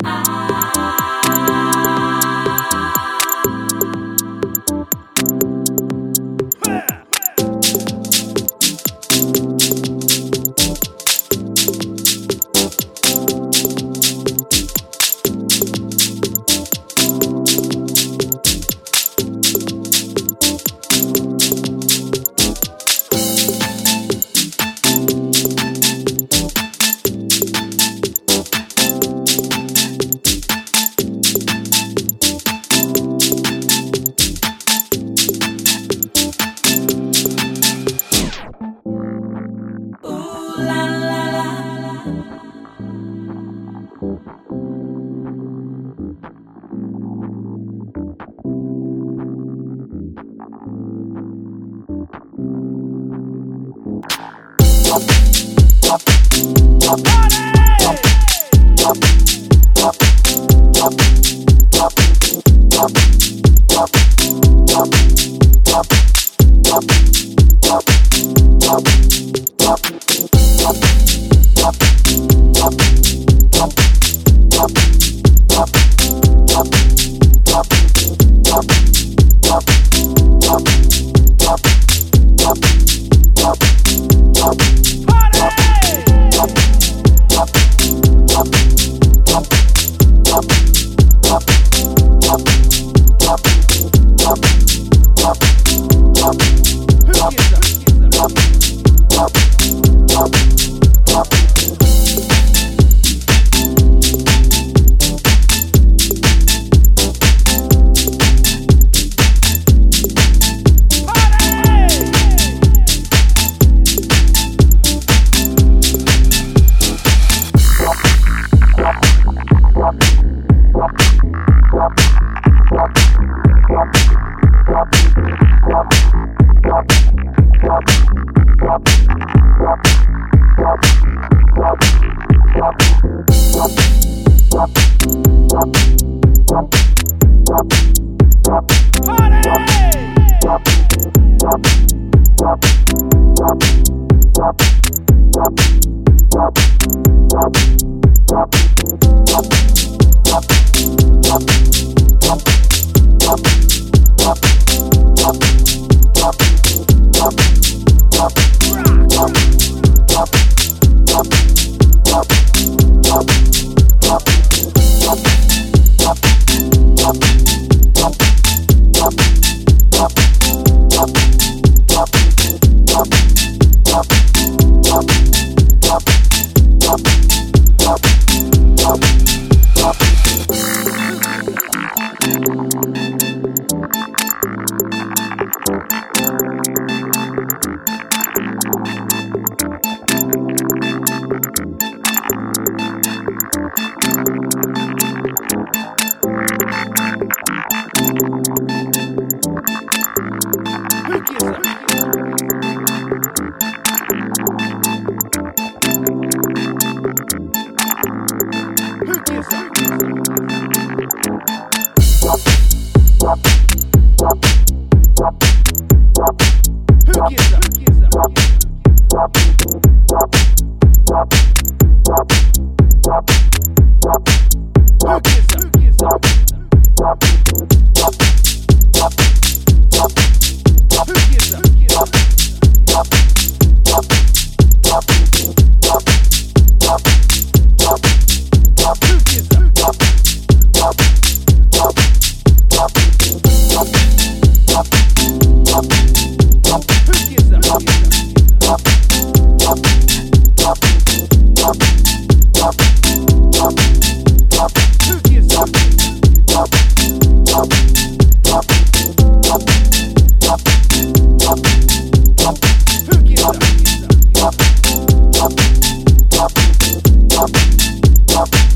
I Up. Who gives a Party! Thank